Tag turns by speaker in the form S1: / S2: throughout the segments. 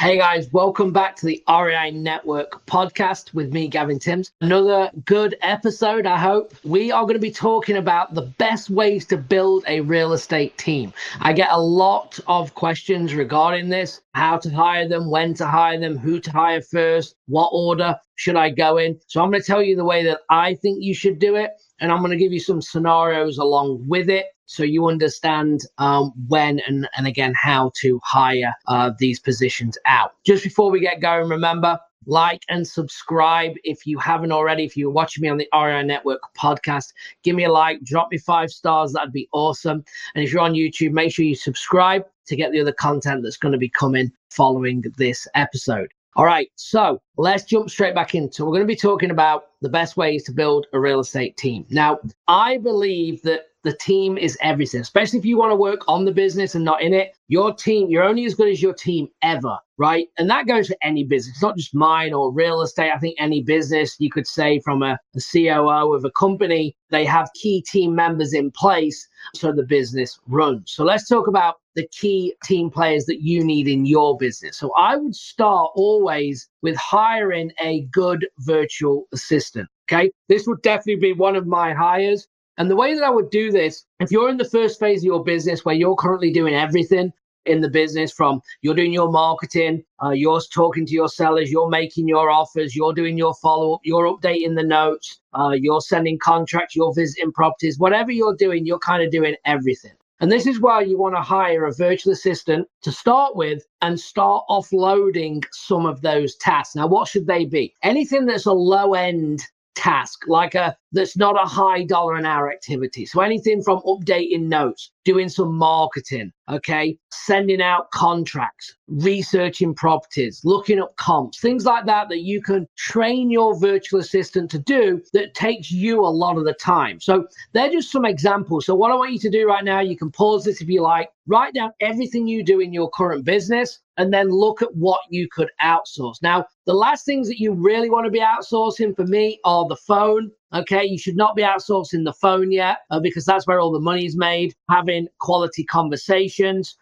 S1: Hey guys, welcome back to the REI Network podcast with me, Gavin Timms. Another good episode, I hope. We are going to be talking about the best ways to build a real estate team. I get a lot of questions regarding this how to hire them, when to hire them, who to hire first, what order should I go in. So I'm going to tell you the way that I think you should do it, and I'm going to give you some scenarios along with it so you understand um, when and, and again how to hire uh, these positions out. Just before we get going, remember like and subscribe if you haven't already. If you're watching me on the REI Network podcast, give me a like, drop me five stars. That'd be awesome. And if you're on YouTube, make sure you subscribe to get the other content that's going to be coming following this episode. All right, so let's jump straight back into. We're going to be talking about the best ways to build a real estate team. Now, I believe that the team is everything, especially if you want to work on the business and not in it. Your team, you're only as good as your team ever, right? And that goes for any business, it's not just mine or real estate. I think any business, you could say from a, a COO of a company, they have key team members in place so the business runs. So let's talk about the key team players that you need in your business. So I would start always with hiring a good virtual assistant. Okay. This would definitely be one of my hires. And the way that I would do this, if you're in the first phase of your business where you're currently doing everything in the business from you're doing your marketing, uh, you're talking to your sellers, you're making your offers, you're doing your follow up, you're updating the notes, uh, you're sending contracts, you're visiting properties, whatever you're doing, you're kind of doing everything. And this is why you want to hire a virtual assistant to start with and start offloading some of those tasks. Now, what should they be? Anything that's a low end task, like a that's not a high dollar an hour activity. So anything from updating notes, doing some marketing, okay, sending out contracts, researching properties, looking up comps, things like that that you can train your virtual assistant to do that takes you a lot of the time. So they're just some examples. So what I want you to do right now, you can pause this if you like, write down everything you do in your current business and then look at what you could outsource. Now, the last things that you really want to be outsourcing for me are the phone, Okay, you should not be outsourcing the phone yet uh, because that's where all the money is made. Having quality conversations.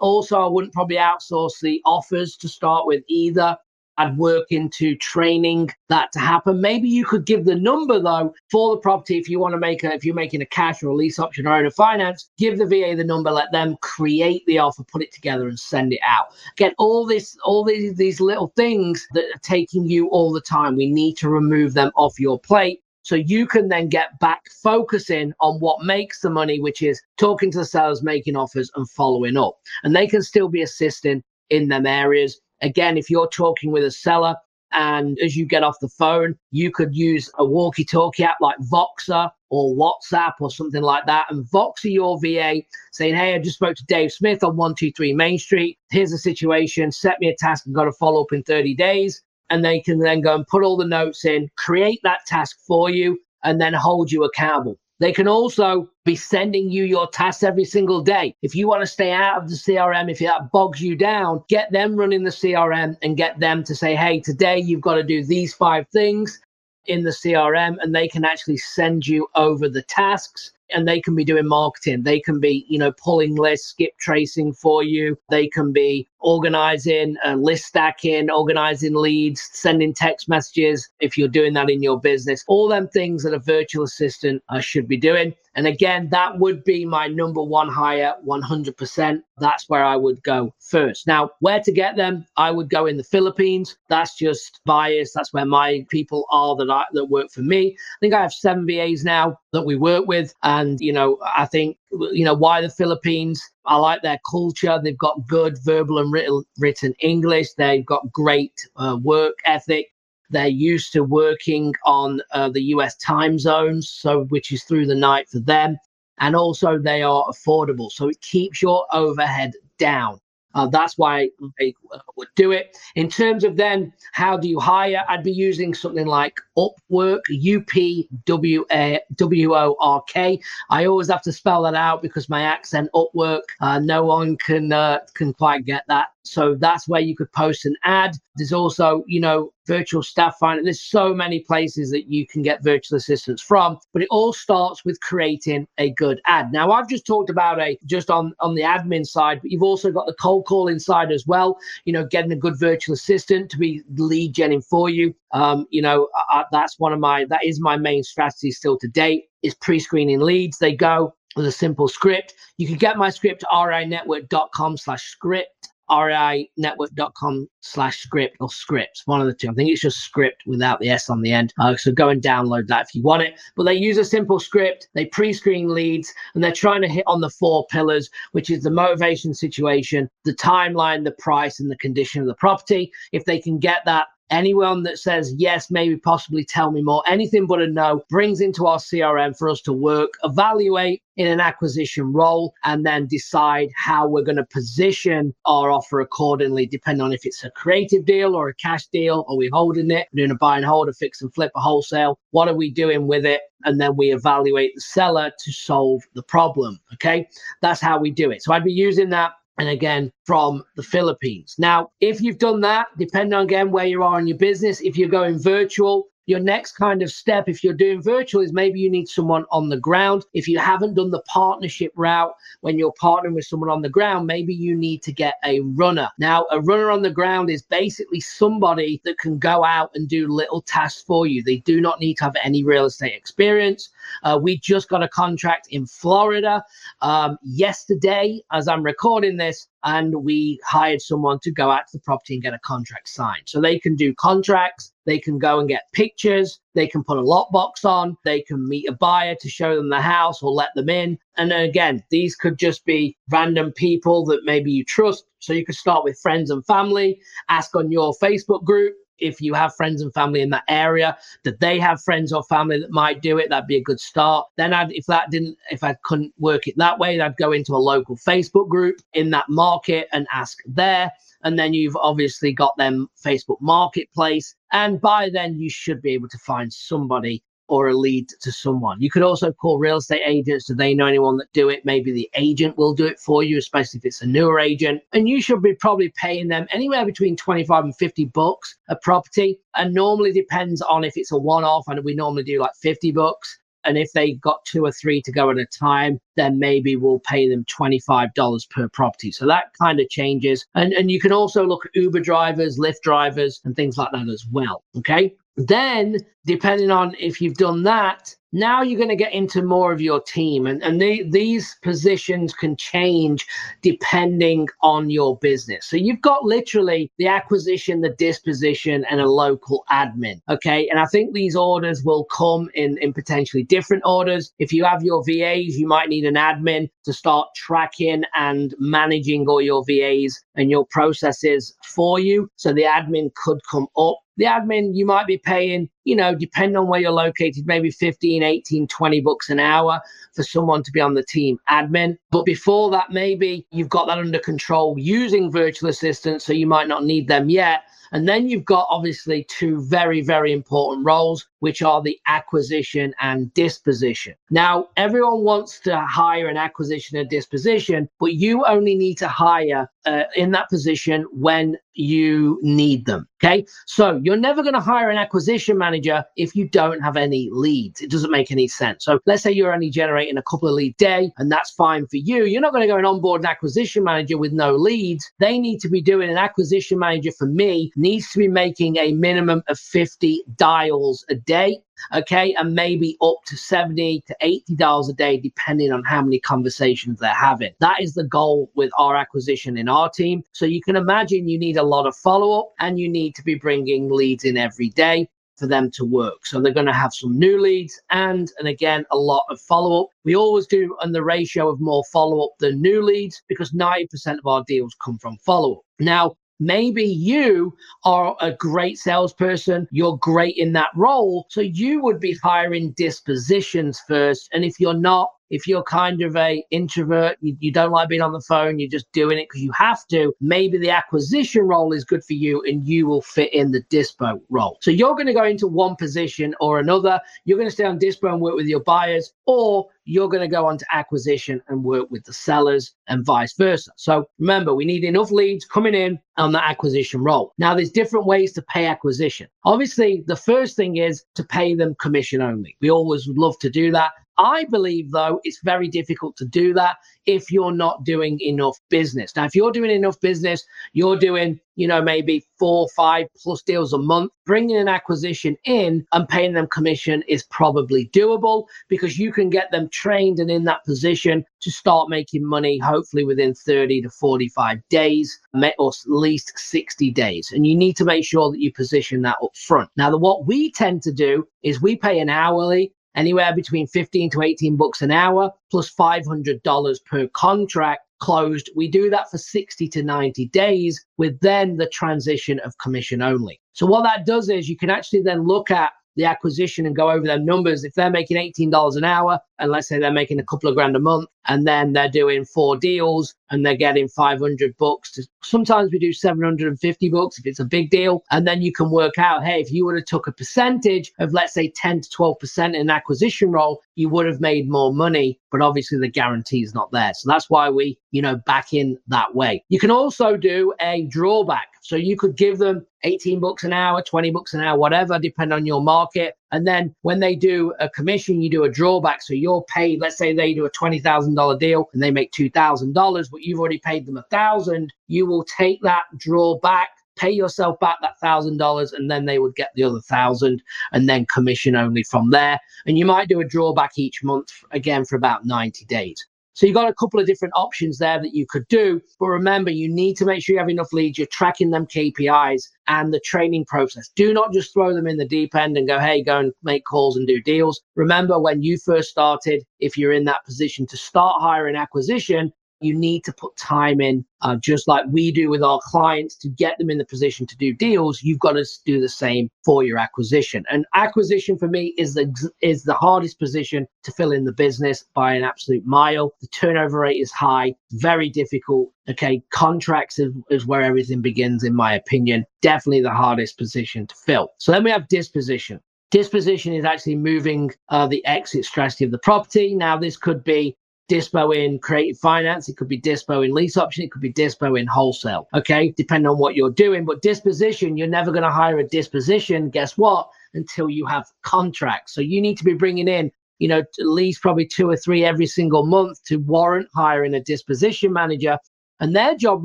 S1: Also, I wouldn't probably outsource the offers to start with either. I'd work into training that to happen. Maybe you could give the number though for the property if you want to make a if you're making a cash or a lease option or owner finance, give the VA the number, let them create the offer, put it together and send it out. Get all this all these these little things that are taking you all the time. We need to remove them off your plate so you can then get back focusing on what makes the money, which is talking to the sellers, making offers, and following up. And they can still be assisting in them areas. Again, if you're talking with a seller and as you get off the phone, you could use a walkie talkie app like Voxer or WhatsApp or something like that and Voxer your VA saying, Hey, I just spoke to Dave Smith on 123 Main Street. Here's the situation. Set me a task and got to follow up in 30 days and they can then go and put all the notes in, create that task for you, and then hold you accountable. They can also be sending you your tasks every single day. If you want to stay out of the CRM, if that bogs you down, get them running the CRM and get them to say, hey, today you've got to do these five things in the CRM, and they can actually send you over the tasks and they can be doing marketing. They can be, you know, pulling lists, skip tracing for you. They can be organizing, uh, list stacking, organizing leads, sending text messages if you're doing that in your business. All them things that a virtual assistant uh, should be doing. And again, that would be my number one hire 100%. That's where I would go first. Now, where to get them? I would go in the Philippines. That's just bias. That's where my people are that, I, that work for me. I think I have seven VAs now that we work with. And, you know, I think, you know, why the Philippines? I like their culture. They've got good verbal and written, written English. They've got great uh, work ethic. They're used to working on uh, the US time zones, so which is through the night for them. And also, they are affordable. So it keeps your overhead down. Uh, that's why I would do it. In terms of then how do you hire, I'd be using something like Upwork, U P W A W O R K. I always have to spell that out because my accent Upwork, uh, no one can uh, can quite get that. So that's where you could post an ad. There's also, you know, virtual staff finder. There's so many places that you can get virtual assistants from, but it all starts with creating a good ad. Now, I've just talked about a just on on the admin side, but you've also got the cold call inside as well. You know, getting a good virtual assistant to be lead genning for you. Um, you know, I, that's one of my that is my main strategy still to date is pre-screening leads. They go with a simple script. You can get my script reinetwork.com slash script reinetwork.com slash script or scripts, one of the two. I think it's just script without the S on the end. Uh, so go and download that if you want it. But they use a simple script, they pre screen leads, and they're trying to hit on the four pillars, which is the motivation situation, the timeline, the price, and the condition of the property. If they can get that Anyone that says yes, maybe possibly tell me more, anything but a no, brings into our CRM for us to work, evaluate in an acquisition role, and then decide how we're going to position our offer accordingly, depending on if it's a creative deal or a cash deal. Are we holding it? We're doing a buy and hold, a fix and flip, a wholesale. What are we doing with it? And then we evaluate the seller to solve the problem. Okay. That's how we do it. So I'd be using that and again from the Philippines. Now, if you've done that, depending on again where you are in your business, if you're going virtual, your next kind of step, if you're doing virtual, is maybe you need someone on the ground. If you haven't done the partnership route when you're partnering with someone on the ground, maybe you need to get a runner. Now, a runner on the ground is basically somebody that can go out and do little tasks for you. They do not need to have any real estate experience. Uh, we just got a contract in Florida um, yesterday as I'm recording this and we hired someone to go out to the property and get a contract signed. So they can do contracts, they can go and get pictures, they can put a lockbox on, they can meet a buyer to show them the house or let them in. And then again, these could just be random people that maybe you trust. So you could start with friends and family, ask on your Facebook group, if you have friends and family in that area, that they have friends or family that might do it, that'd be a good start. Then I'd, if that didn't, if I couldn't work it that way, I'd go into a local Facebook group in that market and ask there. And then you've obviously got them Facebook marketplace. And by then you should be able to find somebody or a lead to someone. You could also call real estate agents. Do they know anyone that do it? Maybe the agent will do it for you, especially if it's a newer agent. And you should be probably paying them anywhere between 25 and 50 bucks a property. And normally depends on if it's a one off, and we normally do like 50 bucks. And if they got two or three to go at a time, then maybe we'll pay them $25 per property. So that kind of changes. And, and you can also look at Uber drivers, Lyft drivers, and things like that as well. Okay. Then, depending on if you've done that, now you're going to get into more of your team and, and they, these positions can change depending on your business. So you've got literally the acquisition the disposition and a local admin okay? And i think these orders will come in in potentially different orders. If you have your vas you might need an admin to start tracking and managing all your vas and your processes for you. So the admin could come up the admin you might be paying you know depending on where you're located maybe 15 18 20 bucks an hour for someone to be on the team admin but before that maybe you've got that under control using virtual assistants so you might not need them yet and then you've got obviously two very, very important roles, which are the acquisition and disposition. Now, everyone wants to hire an acquisition and disposition, but you only need to hire uh, in that position when you need them. Okay. So you're never going to hire an acquisition manager if you don't have any leads. It doesn't make any sense. So let's say you're only generating a couple of lead day and that's fine for you. You're not going to go and onboard an acquisition manager with no leads. They need to be doing an acquisition manager for me needs to be making a minimum of 50 dials a day okay, and maybe up to 70 to 80 dollars a day, depending on how many conversations they're having. That is the goal with our acquisition in our team. So you can imagine you need a lot of follow up and you need to be bringing leads in every day for them to work. So they're going to have some new leads and, and again, a lot of follow up. We always do on the ratio of more follow up than new leads because 90% of our deals come from follow up. Now, Maybe you are a great salesperson, you're great in that role. So you would be hiring dispositions first. And if you're not, if you're kind of a introvert, you, you don't like being on the phone, you're just doing it because you have to, maybe the acquisition role is good for you and you will fit in the dispo role. So you're going to go into one position or another. You're going to stay on dispo and work with your buyers, or you're going to go on to acquisition and work with the sellers and vice versa. So remember, we need enough leads coming in on the acquisition role. Now, there's different ways to pay acquisition. Obviously, the first thing is to pay them commission only. We always love to do that. I believe, though, it's very difficult to do that if you're not doing enough business. Now, if you're doing enough business, you're doing, you know, maybe four, five plus deals a month, bringing an acquisition in and paying them commission is probably doable because you can get them trained and in that position to start making money, hopefully within 30 to 45 days, or at least 60 days. And you need to make sure that you position that up front. Now, the, what we tend to do is we pay an hourly anywhere between 15 to 18 bucks an hour plus $500 per contract closed. We do that for 60 to 90 days with then the transition of commission only. So what that does is you can actually then look at the acquisition and go over their numbers. If they're making $18 an hour, and let's say they're making a couple of grand a month, and then they're doing four deals and they're getting 500 bucks. To, sometimes we do 750 bucks if it's a big deal. And then you can work out, hey, if you would have took a percentage of, let's say, 10 to 12% in acquisition role, you would have made more money. But obviously the guarantee is not there. So that's why we, you know, back in that way. You can also do a drawback. So you could give them 18 bucks an hour, 20 bucks an hour, whatever, depending on your market. And then when they do a commission, you do a drawback. So you're paid, let's say they do a $20,000 deal and they make $2,000, but you've already paid them a thousand. You will take that drawback pay yourself back that thousand dollars and then they would get the other thousand and then commission only from there and you might do a drawback each month again for about 90 days so you've got a couple of different options there that you could do. But remember, you need to make sure you have enough leads, you're tracking them KPIs and the training process. Do not just throw them in the deep end and go, hey, go and make calls and do deals. Remember, when you first started, if you're in that position to start hiring acquisition, you need to put time in, uh, just like we do with our clients to get them in the position to do deals. You've got to do the same for your acquisition. And acquisition for me is the is the hardest position to fill in the business by an absolute mile. The turnover rate is high, very difficult. Okay, contracts is, is where everything begins, in my opinion. Definitely the hardest position to fill. So then we have disposition. Disposition is actually moving uh, the exit strategy of the property. Now, this could be dispo in creative finance, it could be dispo in lease option, it could be dispo in wholesale. Okay, depending on what you're doing. But disposition, you're never going to hire a disposition. Guess what? Until you have contracts. So you need to be bringing in you know, at least probably two or three every single month to warrant hiring a disposition manager. And their job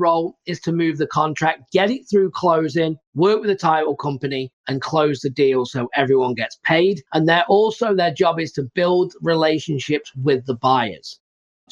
S1: role is to move the contract, get it through closing, work with the title company and close the deal so everyone gets paid. And they're also their job is to build relationships with the buyers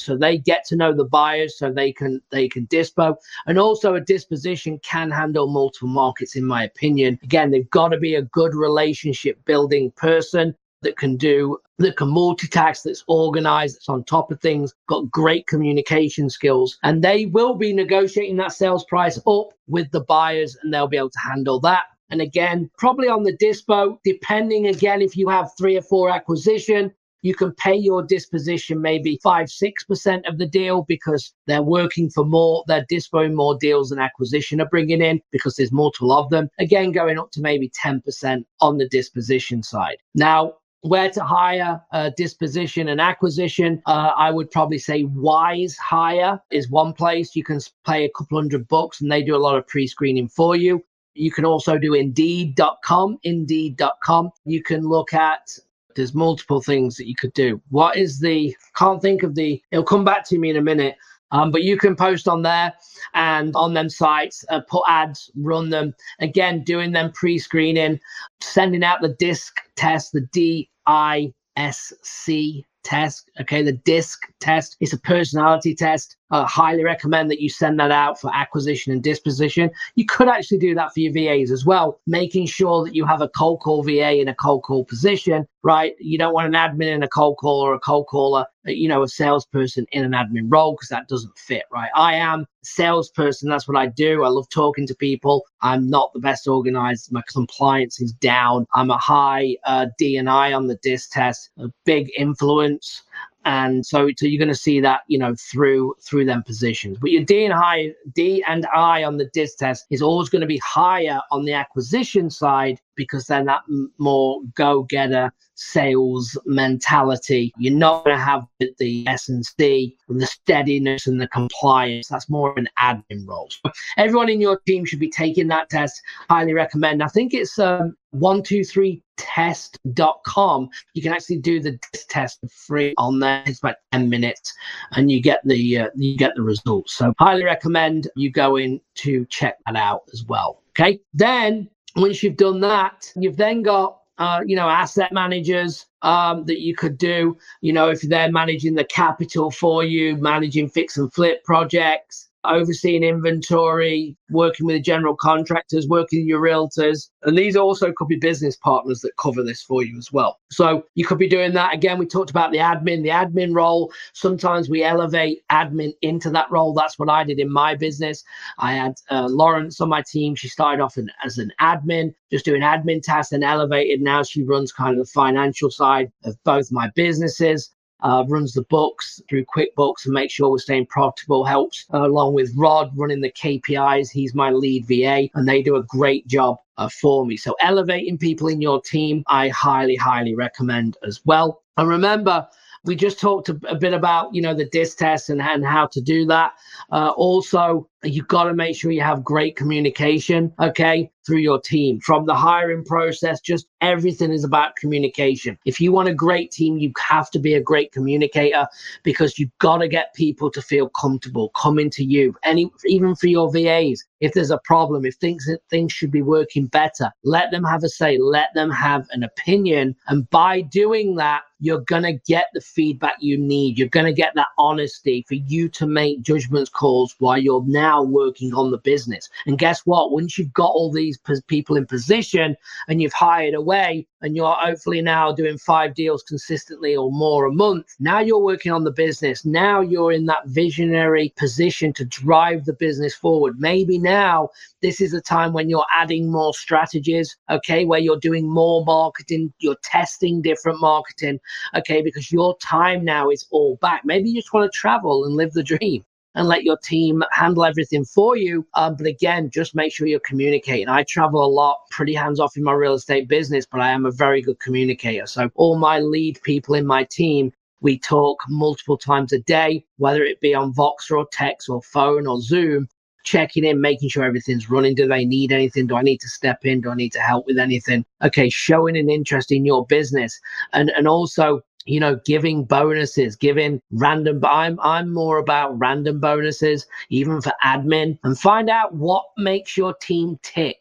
S1: so they get to know the buyers so they can they can dispo. And also a disposition can handle multiple markets in my opinion. Again they've got to be a good relationship building person that can do that can multitask that's organized that's on top of things got great communication skills. And they will be negotiating that sales price up with the buyers and they'll be able to handle that. And again, probably on the dispo, depending again if you have three or four acquisition, you can pay your disposition maybe five, six percent of the deal because they're working for more, they're dispoing more deals than acquisition are bringing in because there's multiple of them. Again, going up to maybe 10% on the disposition side. Now, where to hire uh, disposition and acquisition uh, i would probably say WizeHire is one place you can pay a couple hundred bucks and they do a lot of pre-screening for you you can also do indeed.com indeed.com you can look at there's multiple things that you could do. What is the, can't think of the, it'll come back to me in a minute. Um, but you can post on there and on them sites, uh, put ads, run them. Again, doing them pre screening, sending out the disc test, the D I S C test. Okay, the disc test. It's a personality test. I highly recommend that you send that out for acquisition and disposition. You could actually do that for your VAs as well, making sure that you have a cold call VA in a cold call position, right? You don't want an admin in a cold call or a cold caller, you know, a salesperson in an admin role because that doesn't fit, right? I am a salesperson. That's what I do. I love talking to people. I'm not the best organized. My compliance is down. I'm a high uh, DNI on the disc test, a big influence and so, so you're going to see that, you know, through through them positions. But your D and high D and I on the DIS test is always going to be higher on the acquisition side because then that more go-getter sales mentality. You're not going to have the S and C and the steadiness and the compliance. That's more of an admin role. So everyone in your team should be taking that test. Highly recommend. I think it's um, one two three test.com you can actually do the test for free on there it's about 10 minutes and you get the uh, you get the results so highly recommend you go in to check that out as well okay then once you've done that you've then got uh, you know asset managers um, that you could do you know if they're managing the capital for you managing fix and flip projects overseeing inventory, working with the general contractors, working with your realtors. And these also could be business partners that cover this for you as well. So you could be doing that. Again, we talked about the admin, the admin role. Sometimes we elevate admin into that role. That's what I did in my business. I had uh, Lauren on my team. She started off in, as an admin, just doing admin tasks and elevated. Now she runs kind of the financial side of both my businesses uh, runs the books through QuickBooks and makes sure we're staying profitable. Helps uh, along with Rod running the KPIs. He's my lead VA, and they do a great job uh, for me. So elevating people in your team, I highly, highly recommend as well. And remember, we just talked a, bit about you know the disc test and, and how to do that. Uh, also, you've got to make sure you have great communication, okay, through your team. From the hiring process, just everything is about communication. If you want a great team, you have to be a great communicator because you've got to get people to feel comfortable coming to you. Any even for your VAs, if there's a problem, if things things should be working better, let them have a say, let them have an opinion, and by doing that, you're going to get the feedback you need. You're going to get that honesty for you to make judgments calls while you're now working on the business. And guess what? Once you've got all these people in position and you've hired away, and you're hopefully now doing five deals consistently or more a month, now you're working on the business. Now you're in that visionary position to drive the business forward. Maybe now this is a time when you're adding more strategies, okay, where you're doing more marketing, you're testing different marketing, okay, because your time now is all back. Maybe you just want to travel and live the dream and let your team handle everything for you. Um, but again, just make sure you're communicating. I travel a lot, pretty hands off in my real estate business, but I am a very good communicator. So all my lead people in my team, we talk multiple times a day, whether it be on Voxer or text or phone or Zoom, checking in, making sure everything's running. Do they need anything? Do I need to step in? Do I need to help with anything? Okay, showing an interest in your business and and also you know, giving bonuses, giving random. I'm I'm more about random bonuses, even for admin, and find out what makes your team tick.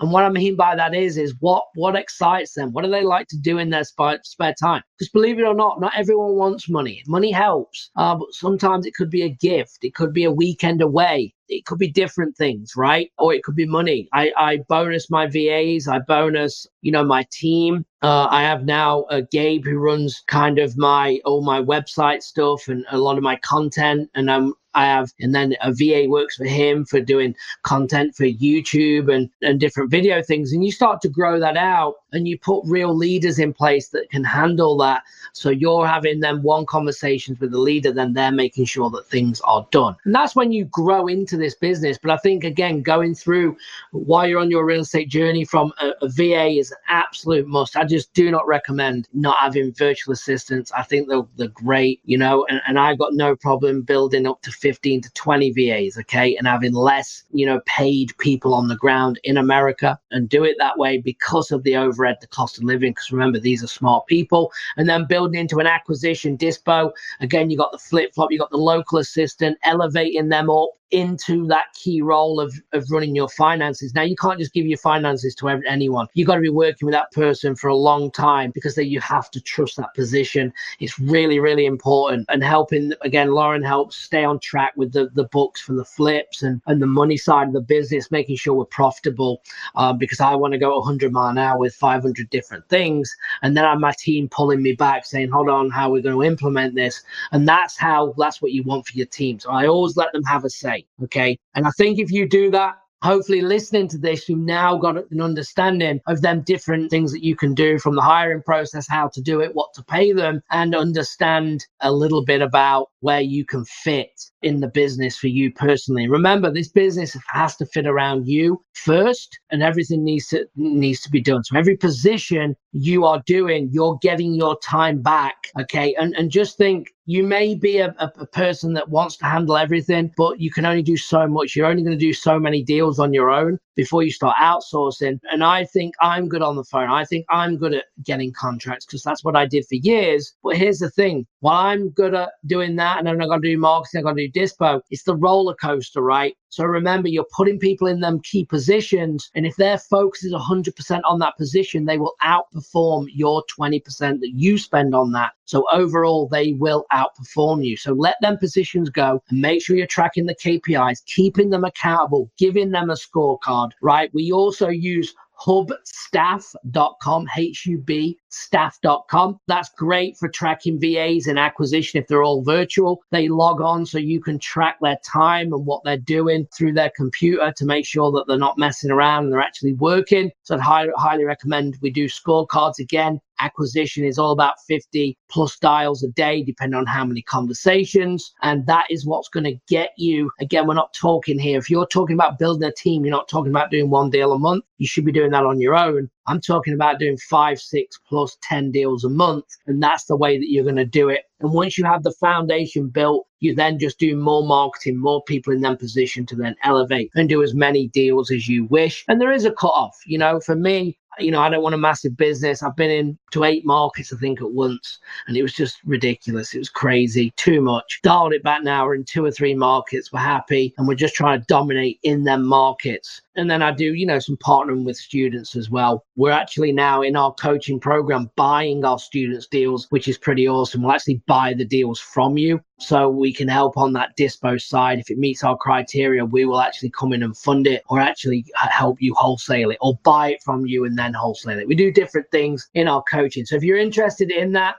S1: And what I mean by that is, is what what excites them. What do they like to do in their spare, spare time? Because believe it or not, not everyone wants money. Money helps, uh, but sometimes it could be a gift. It could be a weekend away. It could be different things, right? Or it could be money. I, I bonus my VAs. I bonus, you know, my team. Uh, I have now uh, Gabe who runs kind of my all my website stuff and a lot of my content, and I'm I have, and then a VA works for him for doing content for YouTube and, and different video things. And you start to grow that out and you put real leaders in place that can handle that. So you're having them one conversations with the leader, then they're making sure that things are done. And that's when you grow into this business. But I think, again, going through while you're on your real estate journey from a, a VA is an absolute must. I just do not recommend not having virtual assistants. I think they're, they're great, you know, and, and I've got no problem building up to 15 to 20 VAs, okay, and having less, you know, paid people on the ground in America and do it that way because of the overhead, the cost of living. Because remember, these are smart people. And then building into an acquisition dispo, again, you got the flip flop, you got the local assistant, elevating them up into that key role of, of running your finances. Now, you can't just give your finances to anyone. You've got to be working with that person for a long time because then you have to trust that position. It's really, really important. And helping, again, Lauren helps stay on track with the, the books for the flips and, and the money side of the business, making sure we're profitable um, because I want to go 100 mile an hour with 500 different things. And then I have my team pulling me back saying, hold on, how are we going to implement this? And that's how, that's what you want for your team. So I always let them have a say. Okay. And I think if you do that, hopefully listening to this, you've now got an understanding of them different things that you can do from the hiring process, how to do it, what to pay them, and understand a little bit about where you can fit in the business for you personally. Remember, this business has to fit around you first, and everything needs to needs to be done. So every position you are doing, you're getting your time back. Okay. And and just think you may be a, a, person that wants to handle everything, but you can only do so much. You're only going to do so many deals on your own before you start outsourcing. And I think I'm good on the phone. I think I'm good at getting contracts because that's what I did for years. But here's the thing while I'm good at doing that and I'm not going to do marketing, I'm going to do dispo, it's the roller coaster, right? So remember, you're putting people in them key positions. And if their focus is 100% on that position, they will outperform your 20% that you spend on that. So overall, they will outperform you. So let them positions go and make sure you're tracking the KPIs, keeping them accountable, giving them a scorecard, right? We also use hubstaff.com, H-U-B staff.com. That's great for tracking VAs and acquisition if they're all virtual. They log on so you can track their time and what they're doing through their computer to make sure that they're not messing around and they're actually working. So I'd highly, highly recommend we do scorecards again acquisition is all about 50 plus dials a day, depending on how many conversations. And that is what's going to get you. Again, we're not talking here. If you're talking about building a team, you're not talking about doing one deal a month. You should be doing that on your own. I'm talking about doing five, six plus 10 deals a month. And that's the way that you're going to do it. And once you have the foundation built, you then just do more marketing, more people in that position to then elevate and do as many deals as you wish. And there is a cutoff. You know, for me, you know, I don't want a massive business. I've been in to eight markets, I think, at once, and it was just ridiculous. It was crazy, too much. Dialed it back now. We're in two or three markets. We're happy, and we're just trying to dominate in them markets. And then I do, you know, some partnering with students as well. We're actually now in our coaching program buying our students deals, which is pretty awesome. We'll actually buy the deals from you so we can help on that dispo side. If it meets our criteria, we will actually come in and fund it or actually help you wholesale it or buy it from you and then wholesale it. We do different things in our coaching. So if you're interested in that,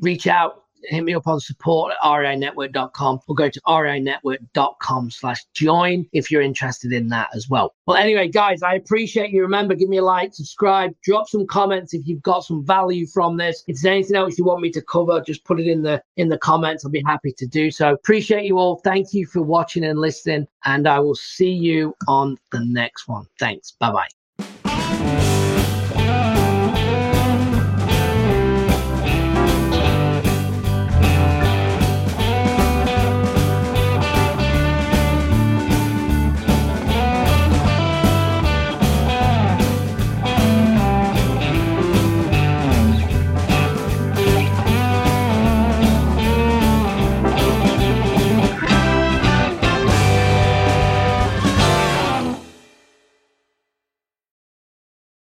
S1: reach out hit me up on support at reinetwork.com or go to reinetwork.com slash join if you're interested in that as well. Well, anyway, guys, I appreciate you. Remember, give me a like, subscribe, drop some comments if you've got some value from this. If there's anything else you want me to cover, just put it in the in the comments. I'll be happy to do so. Appreciate you all. Thank you for watching and listening, and I will see you on the next one. Thanks. Bye bye.